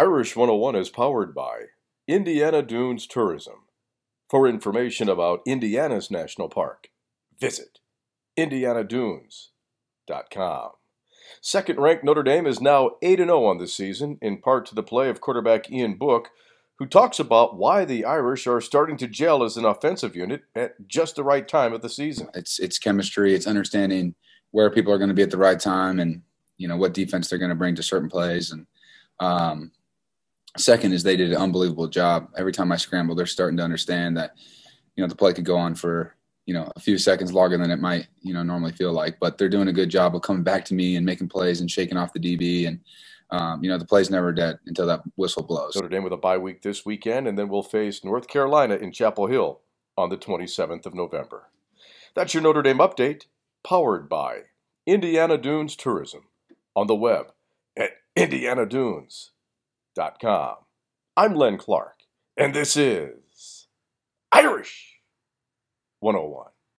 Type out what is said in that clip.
Irish 101 is powered by Indiana Dunes Tourism. For information about Indiana's national park, visit indianadunes.com. Second ranked Notre Dame is now 8 0 on the season, in part to the play of quarterback Ian Book, who talks about why the Irish are starting to gel as an offensive unit at just the right time of the season. It's it's chemistry, it's understanding where people are going to be at the right time and you know what defense they're going to bring to certain plays and um, second is they did an unbelievable job every time i scramble they're starting to understand that you know the play could go on for you know a few seconds longer than it might you know normally feel like but they're doing a good job of coming back to me and making plays and shaking off the db and um, you know the play's never dead until that whistle blows Notre Dame with a bye week this weekend, and then we'll face North Carolina in Chapel Hill on the 27th of November. That's your Notre Dame update, powered by Indiana Dunes Tourism on the web at I'm Len Clark, and this is Irish 101.